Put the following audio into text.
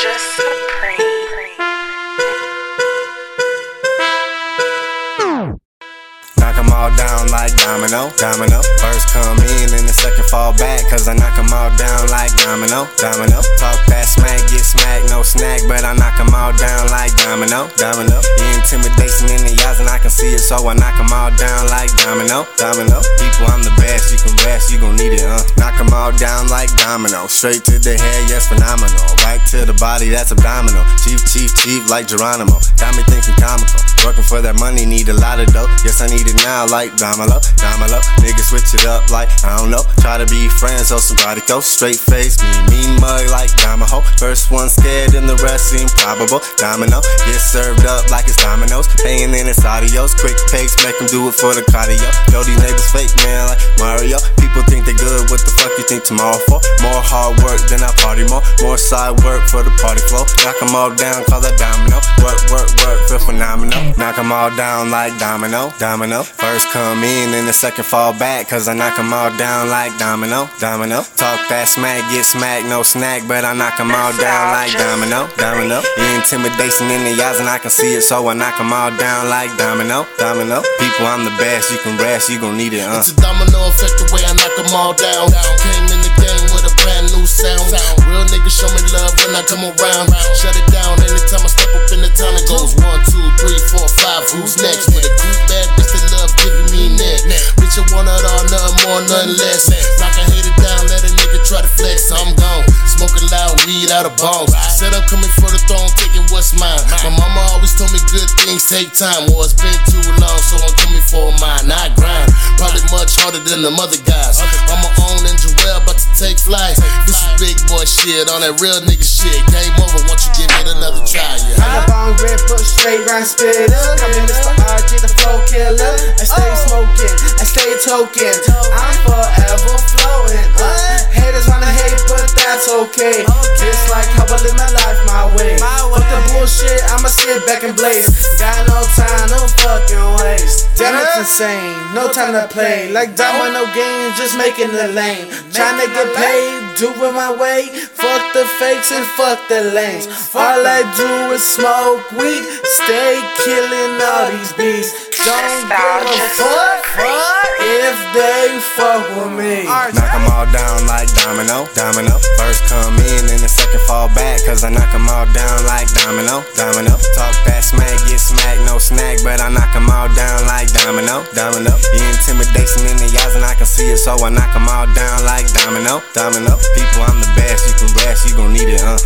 Just supreme. Knock them all down like domino, domino. First come in and the second fall back. Cause I knock them all down like domino, domino. Talk that smack, get smack, no snack. But I knock them all down like domino, domino. The intimidation in see it, so I knock 'em all down like domino, domino. People, I'm the best, you can rest, you gon' need it, uh. Knock 'em all down like domino, straight to the head, yes, phenomenal. Right to the body, that's abdominal. Chief, chief, chief, like Geronimo. Got me thinking comical. Working for that money, need a lot of dough. Yes, I need it now, like Domino, Domino. Niggas switch it up, like I don't know. Try to be friends, so somebody go straight face me. Mean mug like Domino. First one scared, and the rest seem probable. Domino, get served up like it's dominoes. Paying in it's adios. Quick pace, make them do it for the cardio. Yo, these neighbors fake, man, like Mario. People think they good, what the fuck you think tomorrow for? More hard work than I party more. More side work for the party flow. Knock 'em all down, call that domino. Work, work, work, feel phenomenal. Knock 'em all down like domino, domino. First come in and the second fall back, cause I knock knock 'em all down like domino, domino. Talk that smack, get smacked, no snack, but I knock knock 'em all down like domino, domino. The intimidation in the eyes and I can see it, so I knock knock 'em all down like domino, domino. People, I'm the best, you can rest, you gon' need it, uh. It's a domino effect the way I knock 'em all down. Came in the game with a brand new sound. Real niggas show me love when I come around. Shut it down anytime I step up in the town. It goes one, two, three, four, five. Who's next? With a cool bad bitch that love giving me neck. Bitch, I want it all, nothing more, nothing less. Knock a hater down, let a nigga try to flex. I'm weed out of bones. Said I'm coming for the throne, taking what's mine. My mama always told me good things take time. Well, it's been too long, so I'm coming for mine. I grind. Probably much harder than the other guys. On my own and Jarrell about to take flight. This is big boy shit on that real nigga shit. Game over once you give it another try. Yeah. I'm a bong rip, put straight round spitter. Coming Mr. RG, the flow killer. I stay smoking, I stay token. I'm forever flowing. Uh, haters wanna hate, but that's okay. Back and blaze. Got no time, no fucking waste. Damn, it's insane. No time to play. Like domino games, just making the lane. Trying to get paid, do it my way. Fuck the fakes and fuck the lanes. All I do is smoke weed, stay killing all these beasts. Don't give a fuck if they fuck with me. Knock 'em all down like domino, domino. First come in and the second fall back, cause I knock 'em all down like domino, domino. Talk that smack, get smacked, no snack, but I knock 'em all down like domino, domino. The intimidation in the eyes and I can see it, so I knock 'em all down like domino, domino. People, I'm the best, you can rest, you gon' need it, uh.